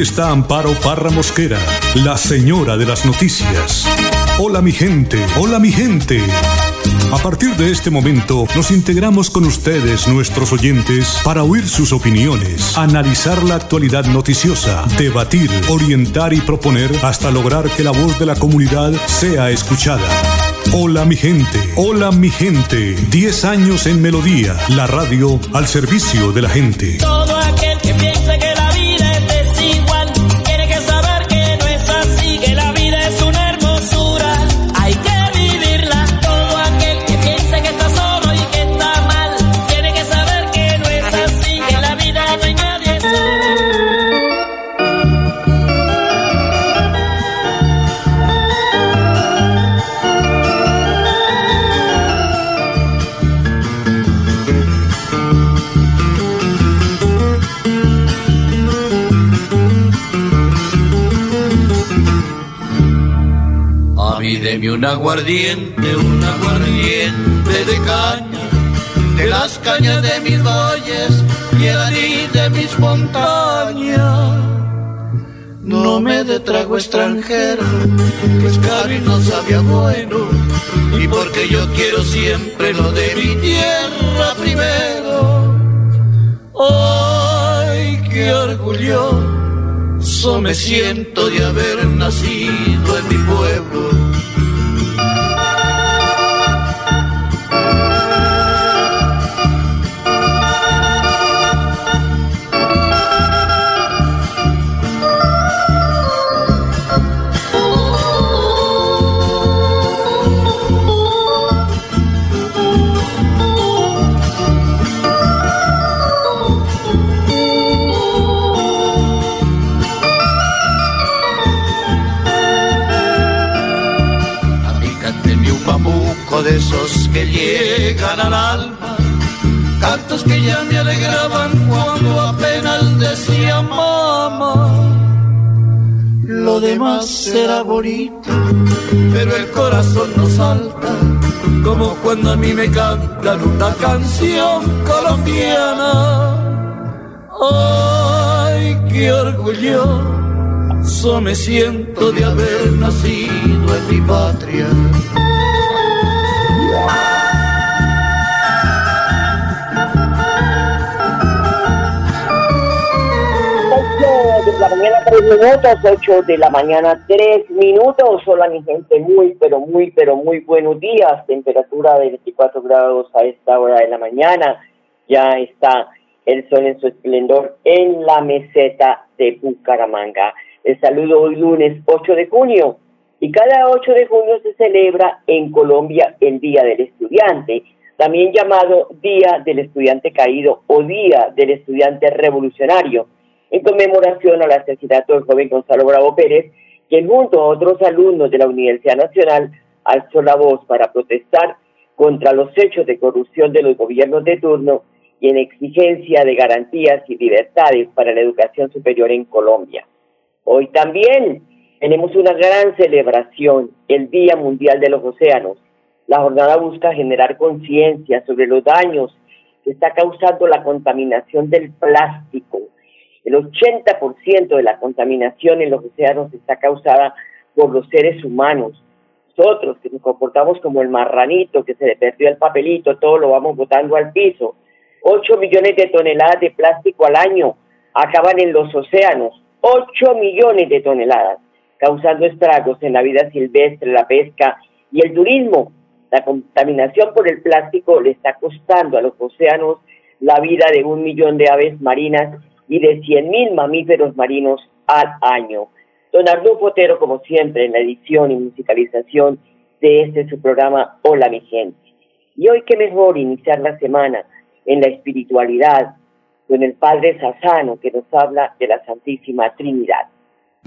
Está Amparo Parra Mosquera, la señora de las noticias. Hola mi gente, hola mi gente. A partir de este momento nos integramos con ustedes, nuestros oyentes, para oír sus opiniones, analizar la actualidad noticiosa, debatir, orientar y proponer hasta lograr que la voz de la comunidad sea escuchada. Hola mi gente, hola mi gente. 10 años en Melodía, la radio al servicio de la gente. Todo un aguardiente, un aguardiente de caña, de las cañas de mis valles y el anís de mis montañas. No me de trago extranjero, que es caro no sabía bueno, y porque yo quiero siempre lo de mi tierra primero. ¡Ay, qué orgulloso me siento de haber nacido en mi pueblo! Que llegan al alma, cantos que ya me alegraban cuando apenas decía mamá. Lo demás será bonito, pero el corazón no salta, como cuando a mí me cantan una canción colombiana. Ay, qué orgulloso me siento de haber nacido en mi patria. Mañana, tres minutos, 8 de la mañana, tres minutos. Hola, mi gente, muy, pero muy, pero muy buenos días. Temperatura de 24 grados a esta hora de la mañana. Ya está el sol en su esplendor en la meseta de Bucaramanga. Les saludo hoy lunes 8 de junio. Y cada 8 de junio se celebra en Colombia el Día del Estudiante, también llamado Día del Estudiante Caído o Día del Estudiante Revolucionario en conmemoración al asesinato del joven Gonzalo Bravo Pérez, quien junto a otros alumnos de la Universidad Nacional alzó la voz para protestar contra los hechos de corrupción de los gobiernos de turno y en exigencia de garantías y libertades para la educación superior en Colombia. Hoy también tenemos una gran celebración, el Día Mundial de los Océanos. La jornada busca generar conciencia sobre los daños que está causando la contaminación del plástico, el 80% de la contaminación en los océanos está causada por los seres humanos. Nosotros que nos comportamos como el marranito que se le perdió el papelito, todo lo vamos botando al piso. 8 millones de toneladas de plástico al año acaban en los océanos. 8 millones de toneladas, causando estragos en la vida silvestre, la pesca y el turismo. La contaminación por el plástico le está costando a los océanos la vida de un millón de aves marinas y de 100.000 mamíferos marinos al año. Don Arnulfo Otero, como siempre, en la edición y musicalización de este su programa Hola mi gente. Y hoy qué mejor iniciar la semana en la espiritualidad con el Padre Sassano que nos habla de la Santísima Trinidad.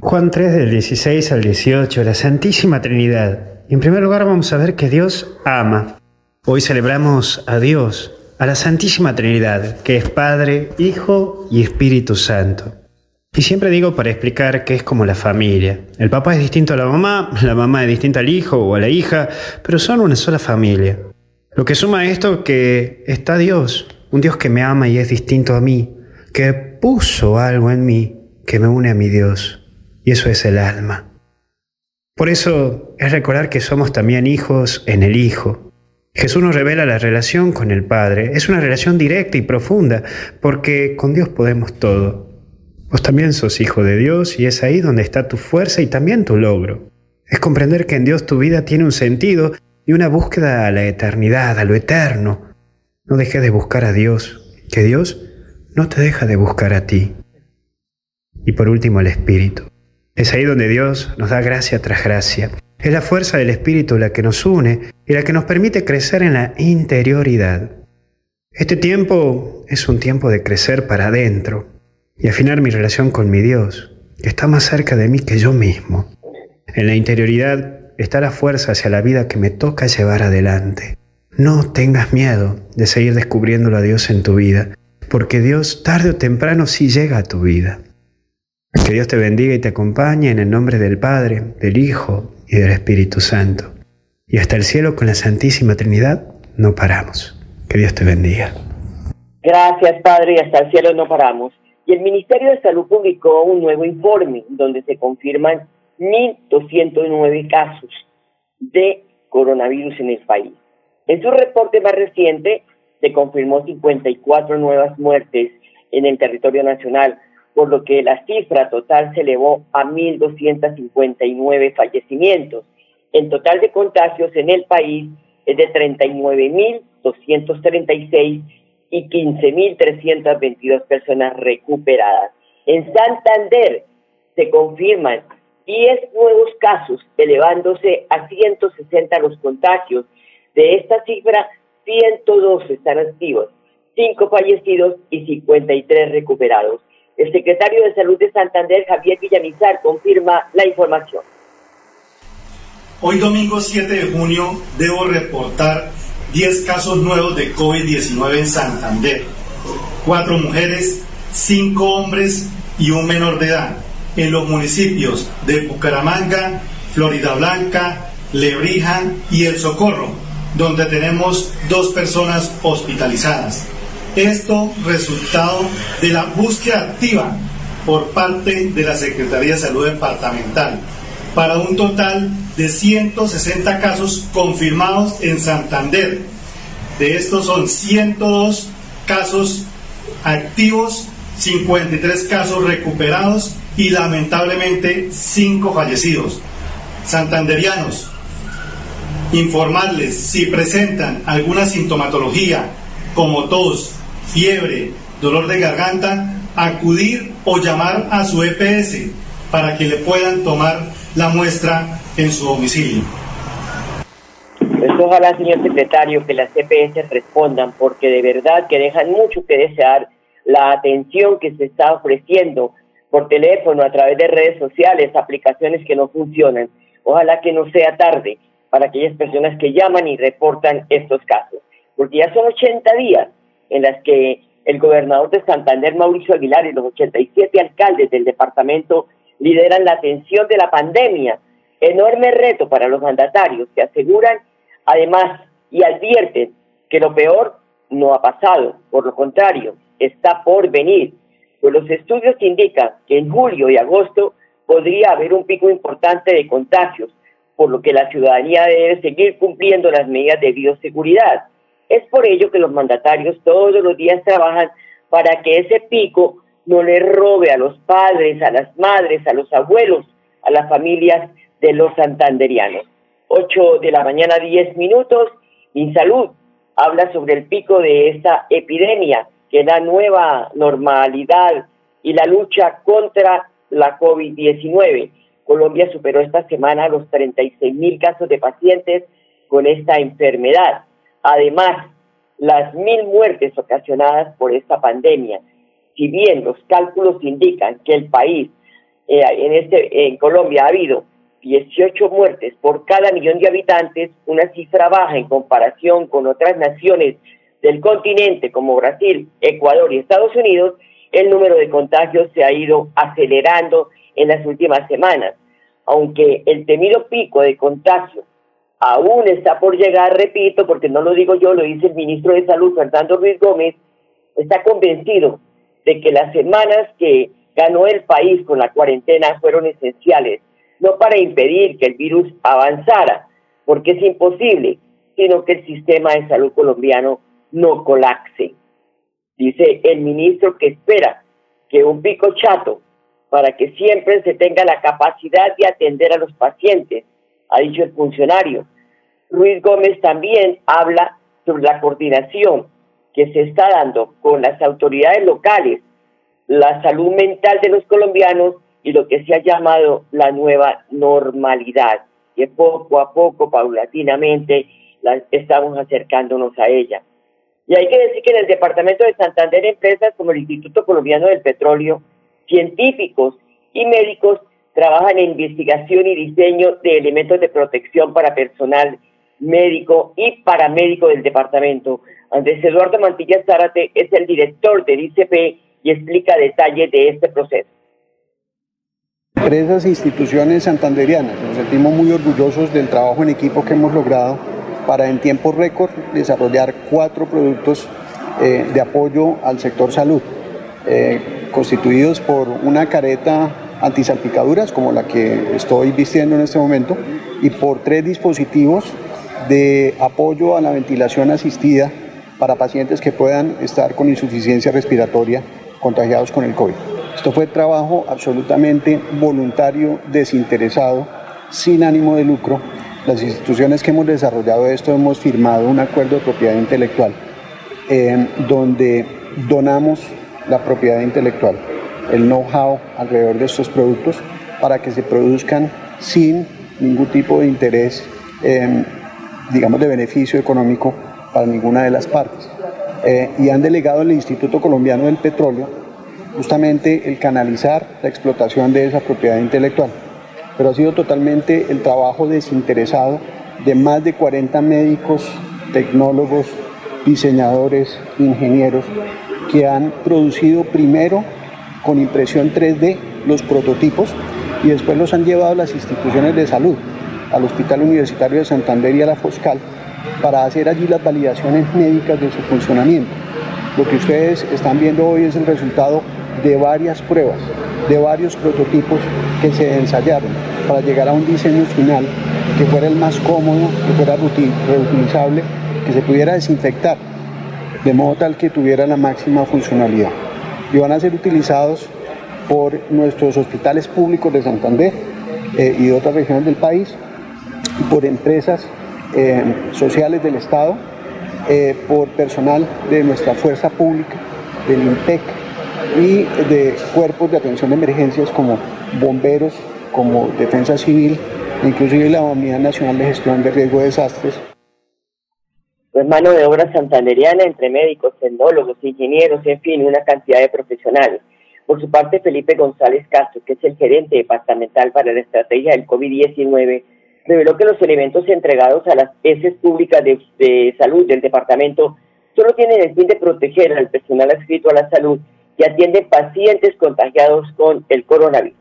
Juan 3 del 16 al 18, la Santísima Trinidad. En primer lugar vamos a ver que Dios ama. Hoy celebramos a Dios, a la Santísima Trinidad, que es Padre, Hijo y Espíritu Santo. Y siempre digo para explicar que es como la familia. El papá es distinto a la mamá, la mamá es distinta al hijo o a la hija, pero son una sola familia. Lo que suma esto que está Dios, un Dios que me ama y es distinto a mí, que puso algo en mí que me une a mi Dios, y eso es el alma. Por eso es recordar que somos también hijos en el Hijo. Jesús nos revela la relación con el Padre. Es una relación directa y profunda, porque con Dios podemos todo. Vos también sos hijo de Dios y es ahí donde está tu fuerza y también tu logro. Es comprender que en Dios tu vida tiene un sentido y una búsqueda a la eternidad, a lo eterno. No dejes de buscar a Dios, que Dios no te deja de buscar a ti. Y por último, el Espíritu. Es ahí donde Dios nos da gracia tras gracia. Es la fuerza del Espíritu la que nos une y la que nos permite crecer en la interioridad. Este tiempo es un tiempo de crecer para adentro y afinar mi relación con mi Dios, que está más cerca de mí que yo mismo. En la interioridad está la fuerza hacia la vida que me toca llevar adelante. No tengas miedo de seguir descubriéndolo a Dios en tu vida, porque Dios tarde o temprano sí llega a tu vida. Que Dios te bendiga y te acompañe en el nombre del Padre, del Hijo y del Espíritu Santo. Y hasta el cielo con la Santísima Trinidad no paramos. Que Dios te bendiga. Gracias, Padre, y hasta el cielo no paramos. Y el Ministerio de Salud publicó un nuevo informe donde se confirman 1.209 casos de coronavirus en el país. En su reporte más reciente se confirmó 54 nuevas muertes en el territorio nacional, por lo que la cifra total se elevó a 1.259 fallecimientos. El total de contagios en el país es de 39.236 y 15.322 personas recuperadas. En Santander se confirman 10 nuevos casos, elevándose a 160 los contagios. De esta cifra, 102 están activos, 5 fallecidos y 53 recuperados. El secretario de Salud de Santander, Javier Villamizar, confirma la información. Hoy domingo 7 de junio debo reportar 10 casos nuevos de COVID-19 en Santander. 4 mujeres, 5 hombres y un menor de edad en los municipios de Bucaramanga, Florida Blanca, Lebrija y El Socorro, donde tenemos dos personas hospitalizadas. Esto resultado de la búsqueda activa por parte de la Secretaría de Salud Departamental, para un total de 160 casos confirmados en Santander. De estos son 102 casos activos, 53 casos recuperados y lamentablemente 5 fallecidos. Santanderianos, informarles si presentan alguna sintomatología como tos, fiebre, dolor de garganta, acudir o llamar a su EPS para que le puedan tomar la muestra en su domicilio. Pues ojalá, señor secretario, que las EPS respondan, porque de verdad que dejan mucho que desear la atención que se está ofreciendo por teléfono, a través de redes sociales, aplicaciones que no funcionan. Ojalá que no sea tarde para aquellas personas que llaman y reportan estos casos, porque ya son 80 días en las que el gobernador de Santander, Mauricio Aguilar, y los 87 alcaldes del departamento lideran la atención de la pandemia. Enorme reto para los mandatarios que aseguran, además, y advierten que lo peor no ha pasado, por lo contrario, está por venir pues los estudios indican que en julio y agosto podría haber un pico importante de contagios, por lo que la ciudadanía debe seguir cumpliendo las medidas de bioseguridad. Es por ello que los mandatarios todos los días trabajan para que ese pico no le robe a los padres, a las madres, a los abuelos, a las familias de los santanderianos. 8 de la mañana, 10 minutos. Mi salud habla sobre el pico de esta epidemia que la nueva normalidad y la lucha contra la COVID-19. Colombia superó esta semana los 36 mil casos de pacientes con esta enfermedad. Además, las mil muertes ocasionadas por esta pandemia. Si bien los cálculos indican que el país, eh, en, este, en Colombia, ha habido 18 muertes por cada millón de habitantes, una cifra baja en comparación con otras naciones del continente como Brasil, Ecuador y Estados Unidos, el número de contagios se ha ido acelerando en las últimas semanas. Aunque el temido pico de contagio aún está por llegar, repito, porque no lo digo yo, lo dice el ministro de Salud, Fernando Ruiz Gómez, está convencido de que las semanas que ganó el país con la cuarentena fueron esenciales, no para impedir que el virus avanzara, porque es imposible, sino que el sistema de salud colombiano no colapse. Dice el ministro que espera que un pico chato para que siempre se tenga la capacidad de atender a los pacientes, ha dicho el funcionario. Ruiz Gómez también habla sobre la coordinación que se está dando con las autoridades locales, la salud mental de los colombianos y lo que se ha llamado la nueva normalidad, que poco a poco, paulatinamente, estamos acercándonos a ella. Y hay que decir que en el departamento de Santander, empresas como el Instituto Colombiano del Petróleo, científicos y médicos trabajan en investigación y diseño de elementos de protección para personal médico y paramédico del departamento. Andrés Eduardo Mantilla Zárate es el director del ICP y explica detalles de este proceso. Empresas e instituciones santanderianas, nos sentimos muy orgullosos del trabajo en equipo que hemos logrado para en tiempo récord desarrollar cuatro productos eh, de apoyo al sector salud, eh, constituidos por una careta antisalpicaduras como la que estoy vistiendo en este momento y por tres dispositivos de apoyo a la ventilación asistida para pacientes que puedan estar con insuficiencia respiratoria contagiados con el COVID. Esto fue trabajo absolutamente voluntario, desinteresado, sin ánimo de lucro. Las instituciones que hemos desarrollado esto hemos firmado un acuerdo de propiedad intelectual donde donamos la propiedad intelectual, el know-how alrededor de estos productos para que se produzcan sin ningún tipo de interés digamos, de beneficio económico para ninguna de las partes. Eh, y han delegado al Instituto Colombiano del Petróleo justamente el canalizar la explotación de esa propiedad intelectual. Pero ha sido totalmente el trabajo desinteresado de más de 40 médicos, tecnólogos, diseñadores, ingenieros, que han producido primero con impresión 3D los prototipos y después los han llevado a las instituciones de salud al Hospital Universitario de Santander y a la Foscal para hacer allí las validaciones médicas de su funcionamiento. Lo que ustedes están viendo hoy es el resultado de varias pruebas, de varios prototipos que se ensayaron para llegar a un diseño final que fuera el más cómodo, que fuera reutilizable, que se pudiera desinfectar, de modo tal que tuviera la máxima funcionalidad. Y van a ser utilizados por nuestros hospitales públicos de Santander eh, y de otras regiones del país por empresas eh, sociales del Estado, eh, por personal de nuestra fuerza pública, del INPEC y de cuerpos de atención de emergencias como bomberos, como defensa civil, inclusive la Unidad Nacional de Gestión de Riesgo de Desastres. Pues mano de obra santanderiana entre médicos, tecnólogos, ingenieros, en fin, una cantidad de profesionales. Por su parte, Felipe González Castro, que es el gerente departamental para la estrategia del COVID-19, reveló que los elementos entregados a las heces públicas de, salud del departamento solo tienen el fin de proteger al personal adscrito a la salud que atiende pacientes contagiados con el coronavirus.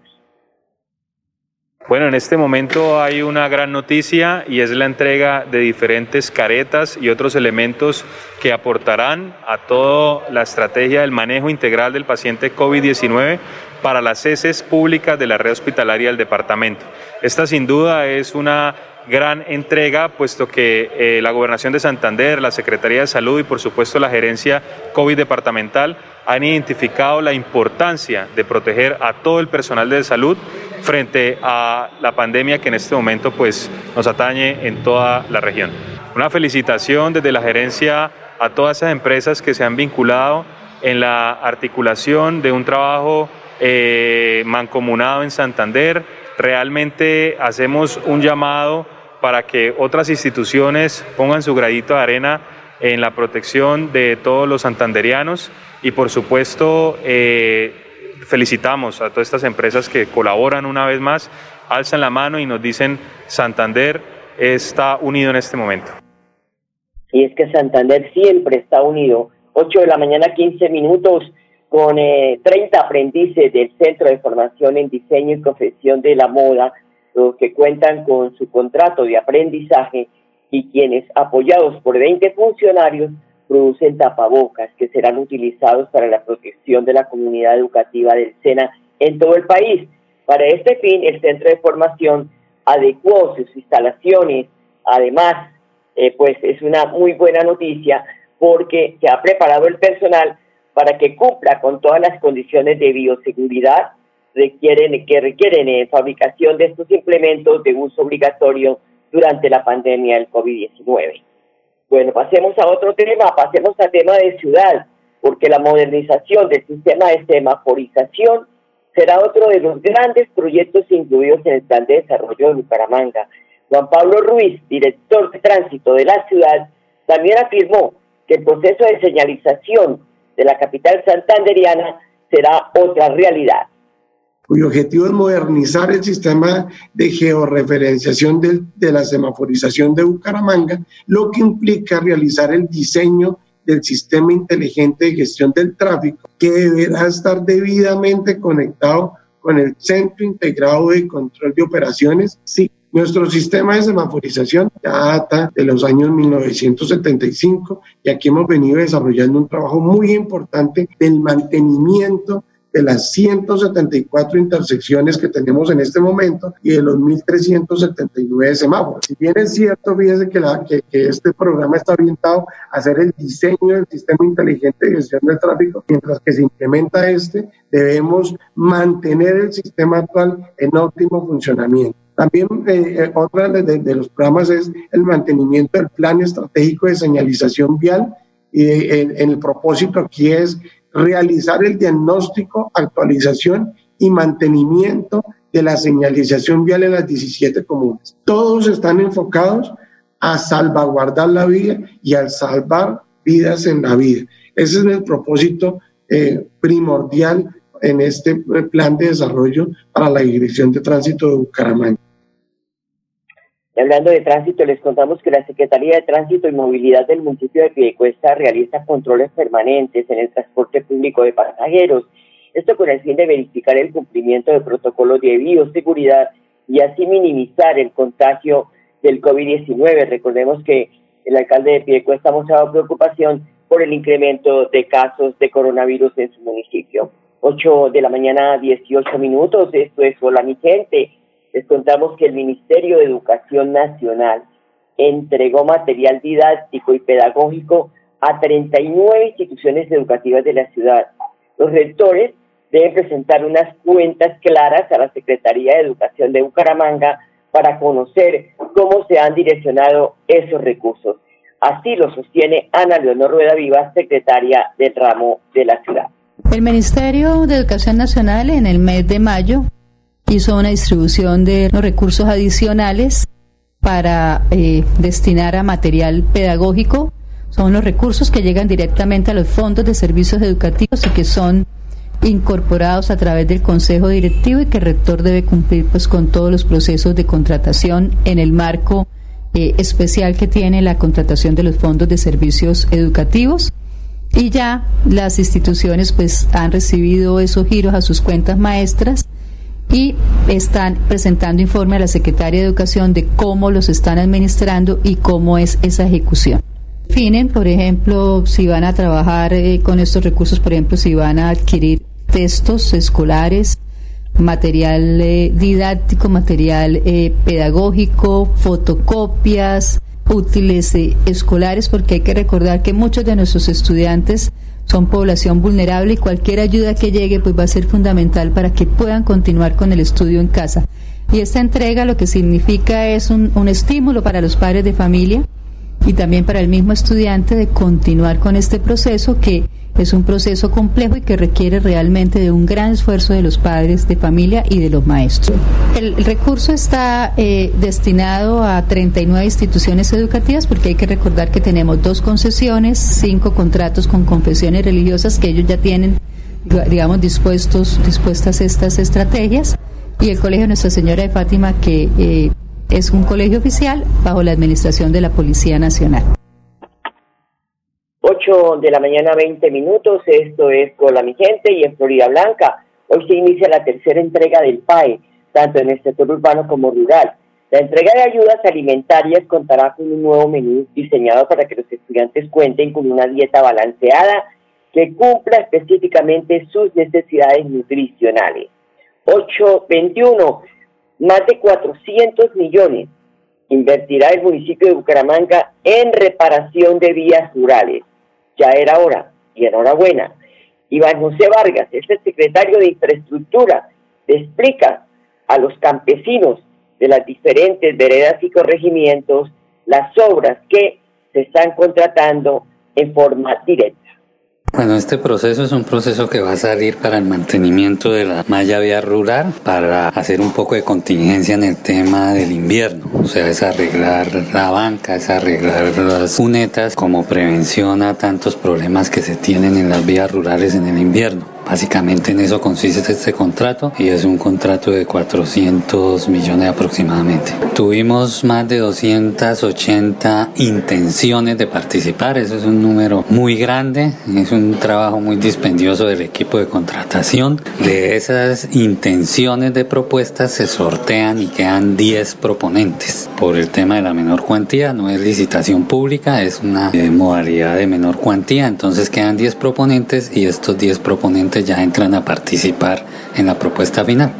Bueno, en este momento hay una gran noticia y es la entrega de diferentes caretas y otros elementos que aportarán a toda la estrategia del manejo integral del paciente COVID-19 para las heces públicas de la red hospitalaria del departamento. Esta sin duda es una gran entrega, puesto que eh, la Gobernación de Santander, la Secretaría de Salud y por supuesto la Gerencia COVID departamental han identificado la importancia de proteger a todo el personal de salud frente a la pandemia que en este momento pues, nos atañe en toda la región. Una felicitación desde la gerencia a todas esas empresas que se han vinculado en la articulación de un trabajo eh, mancomunado en Santander. Realmente hacemos un llamado para que otras instituciones pongan su gradito de arena en la protección de todos los santanderianos y por supuesto eh, felicitamos a todas estas empresas que colaboran una vez más, alzan la mano y nos dicen Santander está unido en este momento. Y es que Santander siempre está unido. 8 de la mañana, 15 minutos con eh, 30 aprendices del Centro de Formación en Diseño y Profesión de la Moda, los que cuentan con su contrato de aprendizaje y quienes, apoyados por 20 funcionarios, producen tapabocas que serán utilizados para la protección de la comunidad educativa del SENA en todo el país. Para este fin, el Centro de Formación adecuó sus instalaciones. Además, eh, pues es una muy buena noticia porque se ha preparado el personal para que cumpla con todas las condiciones de bioseguridad que requieren en fabricación de estos implementos de uso obligatorio durante la pandemia del COVID-19. Bueno, pasemos a otro tema, pasemos al tema de ciudad, porque la modernización del sistema de semaforización será otro de los grandes proyectos incluidos en el plan de desarrollo de Bucaramanga. Juan Pablo Ruiz, director de tránsito de la ciudad, también afirmó que el proceso de señalización de la capital santanderiana será otra realidad cuyo objetivo es modernizar el sistema de georreferenciación de, de, la semaforización de Bucaramanga, lo que implica realizar el diseño del sistema inteligente de gestión del tráfico, que deberá estar debidamente conectado con el Centro Integrado de Control de Operaciones, sí, nuestro sistema de semaforización data de los años 1975 y aquí hemos venido desarrollando un trabajo muy importante del mantenimiento de las 174 intersecciones que tenemos en este momento y de los 1.379 semáforos. Si bien es cierto, fíjense que, la, que, este programa está orientado a hacer el diseño del sistema inteligente de gestión del tráfico, mientras que se implementa este, debemos mantener el sistema actual en óptimo funcionamiento. También eh, eh otra de, los programas es el mantenimiento del plan estratégico de señalización vial y eh, el propósito aquí es realizar el diagnóstico, actualización y mantenimiento de la señalización vial en las 17 comunas. Todos están enfocados a salvaguardar la vida y a salvar vidas en la vida. Ese es el propósito eh, primordial en este plan de desarrollo para la Dirección de Tránsito de Bucaramanga. Hablando de tránsito, les contamos que la Secretaría de Tránsito y Movilidad del municipio de Piedecuesta realiza controles permanentes en el transporte público de pasajeros. Esto con el fin de verificar el cumplimiento de protocolos de bioseguridad y así minimizar el contagio del COVID-19. Recordemos que el alcalde de Piedecuesta ha mostrado preocupación por el incremento de casos de coronavirus en su municipio. 8 de la mañana, 18 minutos. Esto es Hola mi gente les contamos que el Ministerio de Educación Nacional entregó material didáctico y pedagógico a 39 instituciones educativas de la ciudad. Los rectores deben presentar unas cuentas claras a la Secretaría de Educación de Bucaramanga para conocer cómo se han direccionado esos recursos. Así lo sostiene Ana Leonor Rueda Viva, secretaria del ramo de la ciudad. El Ministerio de Educación Nacional en el mes de mayo hizo una distribución de los recursos adicionales para eh, destinar a material pedagógico. Son los recursos que llegan directamente a los fondos de servicios educativos y que son incorporados a través del Consejo Directivo y que el rector debe cumplir pues con todos los procesos de contratación en el marco eh, especial que tiene la contratación de los fondos de servicios educativos. Y ya las instituciones pues han recibido esos giros a sus cuentas maestras y están presentando informe a la Secretaria de Educación de cómo los están administrando y cómo es esa ejecución. Definen, por ejemplo, si van a trabajar eh, con estos recursos, por ejemplo, si van a adquirir textos escolares, material eh, didáctico, material eh, pedagógico, fotocopias, útiles escolares, porque hay que recordar que muchos de nuestros estudiantes son población vulnerable y cualquier ayuda que llegue pues va a ser fundamental para que puedan continuar con el estudio en casa. Y esta entrega lo que significa es un, un estímulo para los padres de familia y también para el mismo estudiante de continuar con este proceso que es un proceso complejo y que requiere realmente de un gran esfuerzo de los padres de familia y de los maestros. El, recurso está eh, destinado a 39 instituciones educativas porque hay que recordar que tenemos dos concesiones, cinco contratos con confesiones religiosas que ellos ya tienen, digamos, dispuestos, dispuestas estas estrategias y el Colegio Nuestra Señora de Fátima que eh, es un colegio oficial bajo la administración de la Policía Nacional. 8 de la mañana, 20 minutos. Esto es Hola mi gente y en Florida Blanca. Hoy se inicia la tercera entrega del PAE, tanto en el sector urbano como rural. La entrega de ayudas alimentarias contará con un nuevo menú diseñado para que los estudiantes cuenten con una dieta balanceada que cumpla específicamente sus necesidades nutricionales. 821, más de 400 millones invertirá el municipio de Bucaramanga en reparación de vías rurales. Ya era hora y enhorabuena. Iván José Vargas es el secretario de Infraestructura. Le explica a los campesinos de las diferentes veredas y corregimientos las obras que se están contratando en forma directa. Bueno, este proceso es un proceso que va a salir para el mantenimiento de la malla vía rural, para hacer un poco de contingencia en el tema del invierno, o sea, es arreglar la banca, es arreglar las cunetas como prevención a tantos problemas que se tienen en las vías rurales en el invierno. Básicamente en eso consiste este contrato y es un contrato de 400 millones aproximadamente. Tuvimos más de 280 intenciones de participar, eso es un número muy grande, es un trabajo muy dispendioso del equipo de contratación. De esas intenciones de propuestas se sortean y quedan 10 proponentes. Por el tema de la menor cuantía, no es licitación pública, es una eh, modalidad de menor cuantía, entonces quedan 10 proponentes y estos 10 proponentes ya entran a participar en la propuesta final.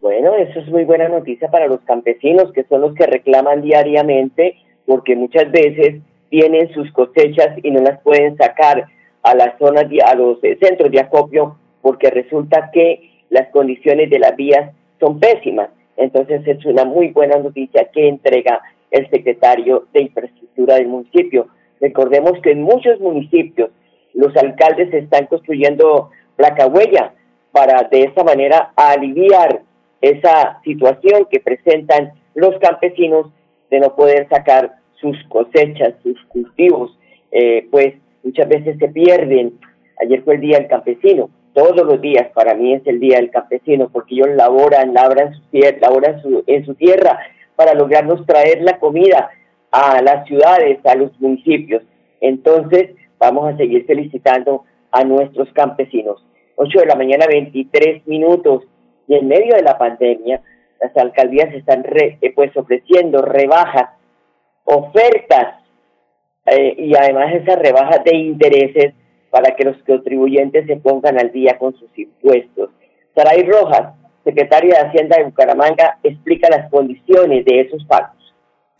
Bueno, eso es muy buena noticia para los campesinos, que son los que reclaman diariamente, porque muchas veces tienen sus cosechas y no las pueden sacar a las zonas, a los eh, centros de acopio, porque resulta que las condiciones de las vías son pésimas. Entonces es una muy buena noticia que entrega el secretario de Infraestructura del municipio. Recordemos que en muchos municipios los alcaldes están construyendo placa huella para de esa manera aliviar esa situación que presentan los campesinos de no poder sacar sus cosechas, sus cultivos, eh, pues muchas veces se pierden. Ayer fue el Día del Campesino, todos los días para mí es el Día del Campesino, porque ellos laboran, labran su, laboran su, en su tierra para lograrnos traer la comida a las ciudades, a los municipios. Entonces, vamos a seguir felicitando a nuestros campesinos. 8 de la mañana, 23 minutos, y en medio de la pandemia, las alcaldías están eh, pues ofreciendo rebajas, ofertas eh, y además esas rebajas de intereses para que los contribuyentes se pongan al día con sus impuestos. Saray Rojas, secretaria de Hacienda de Bucaramanga, explica las condiciones de esos pagos.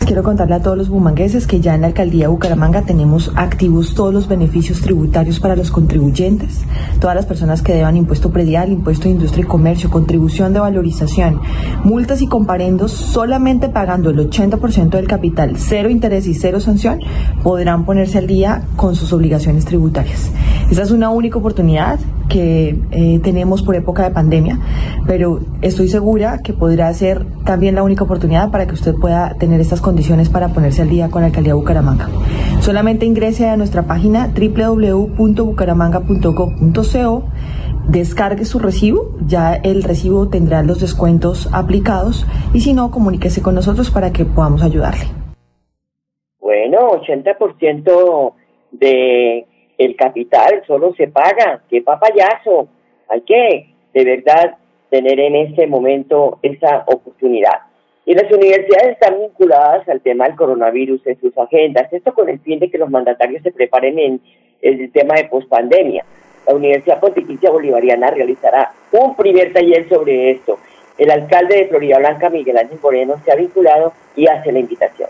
Quiero contarle a todos los bumangueses que ya en la alcaldía de Bucaramanga tenemos activos todos los beneficios tributarios para los contribuyentes, todas las personas que deban impuesto predial, impuesto de industria y comercio, contribución de valorización, multas y comparendos, solamente pagando el 80% del capital, cero interés y cero sanción, podrán ponerse al día con sus obligaciones tributarias. Esa es una única oportunidad que eh, tenemos por época de pandemia, pero estoy segura que podrá ser también la única oportunidad para que usted pueda tener estas condiciones para ponerse al día con la alcaldía Bucaramanga. Solamente ingrese a nuestra página www.bucaramanga.gov.co, descargue su recibo, ya el recibo tendrá los descuentos aplicados y si no, comuníquese con nosotros para que podamos ayudarle. Bueno, 80% de el capital solo se paga, qué papayazo. Hay que de verdad tener en este momento esa oportunidad. Y las universidades están vinculadas al tema del coronavirus en sus agendas, esto con el fin de que los mandatarios se preparen en el tema de pospandemia. La Universidad Pontificia Bolivariana realizará un primer taller sobre esto. El alcalde de Florida Blanca, Miguel Ángel Moreno, se ha vinculado y hace la invitación.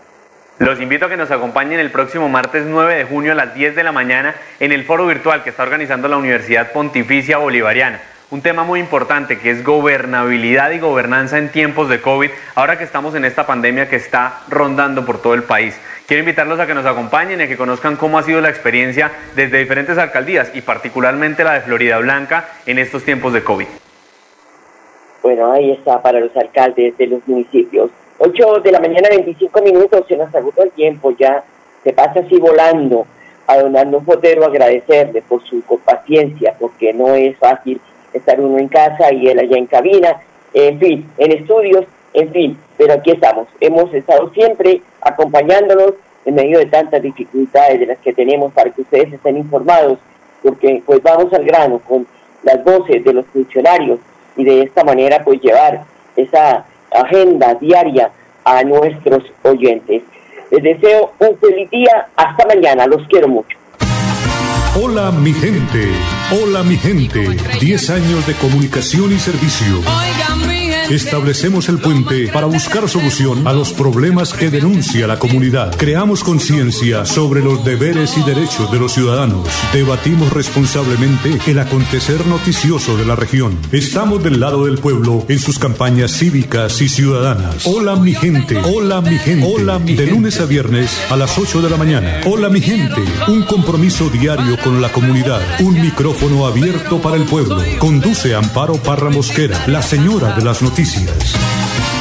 Los invito a que nos acompañen el próximo martes 9 de junio a las 10 de la mañana en el foro virtual que está organizando la Universidad Pontificia Bolivariana un tema muy importante que es gobernabilidad y gobernanza en tiempos de COVID, ahora que estamos en esta pandemia que está rondando por todo el país. Quiero invitarlos a que nos acompañen y a que conozcan cómo ha sido la experiencia desde diferentes alcaldías y particularmente la de Florida Blanca en estos tiempos de COVID. Bueno, ahí está para los alcaldes de los municipios. 8 de la mañana, 25 minutos, se nos agotó el tiempo, ya se pasa así volando. A don Arnulfo Fotero agradecerle por su paciencia, porque no es fácil estar uno en casa y él allá en cabina, en fin, en estudios, en fin, pero aquí estamos. Hemos estado siempre acompañándolos en medio de tantas dificultades de las que tenemos para que ustedes estén informados, porque pues vamos al grano con las voces de los funcionarios y de esta manera pues llevar esa agenda diaria a nuestros oyentes. Les deseo un feliz día. Hasta mañana. Los quiero mucho. Hola mi gente, hola mi gente. 10 años de comunicación y servicio. Establecemos el puente para buscar solución a los problemas que denuncia la comunidad. Creamos conciencia sobre los deberes y derechos de los ciudadanos. Debatimos responsablemente el acontecer noticioso de la región. Estamos del lado del pueblo en sus campañas cívicas y ciudadanas. Hola mi gente, hola mi gente. Hola mi De lunes a viernes a las 8 de la mañana. Hola mi gente. Un compromiso diario con la comunidad. Un micrófono abierto para el pueblo. Conduce Amparo Parra Mosquera, la señora de las Noticias.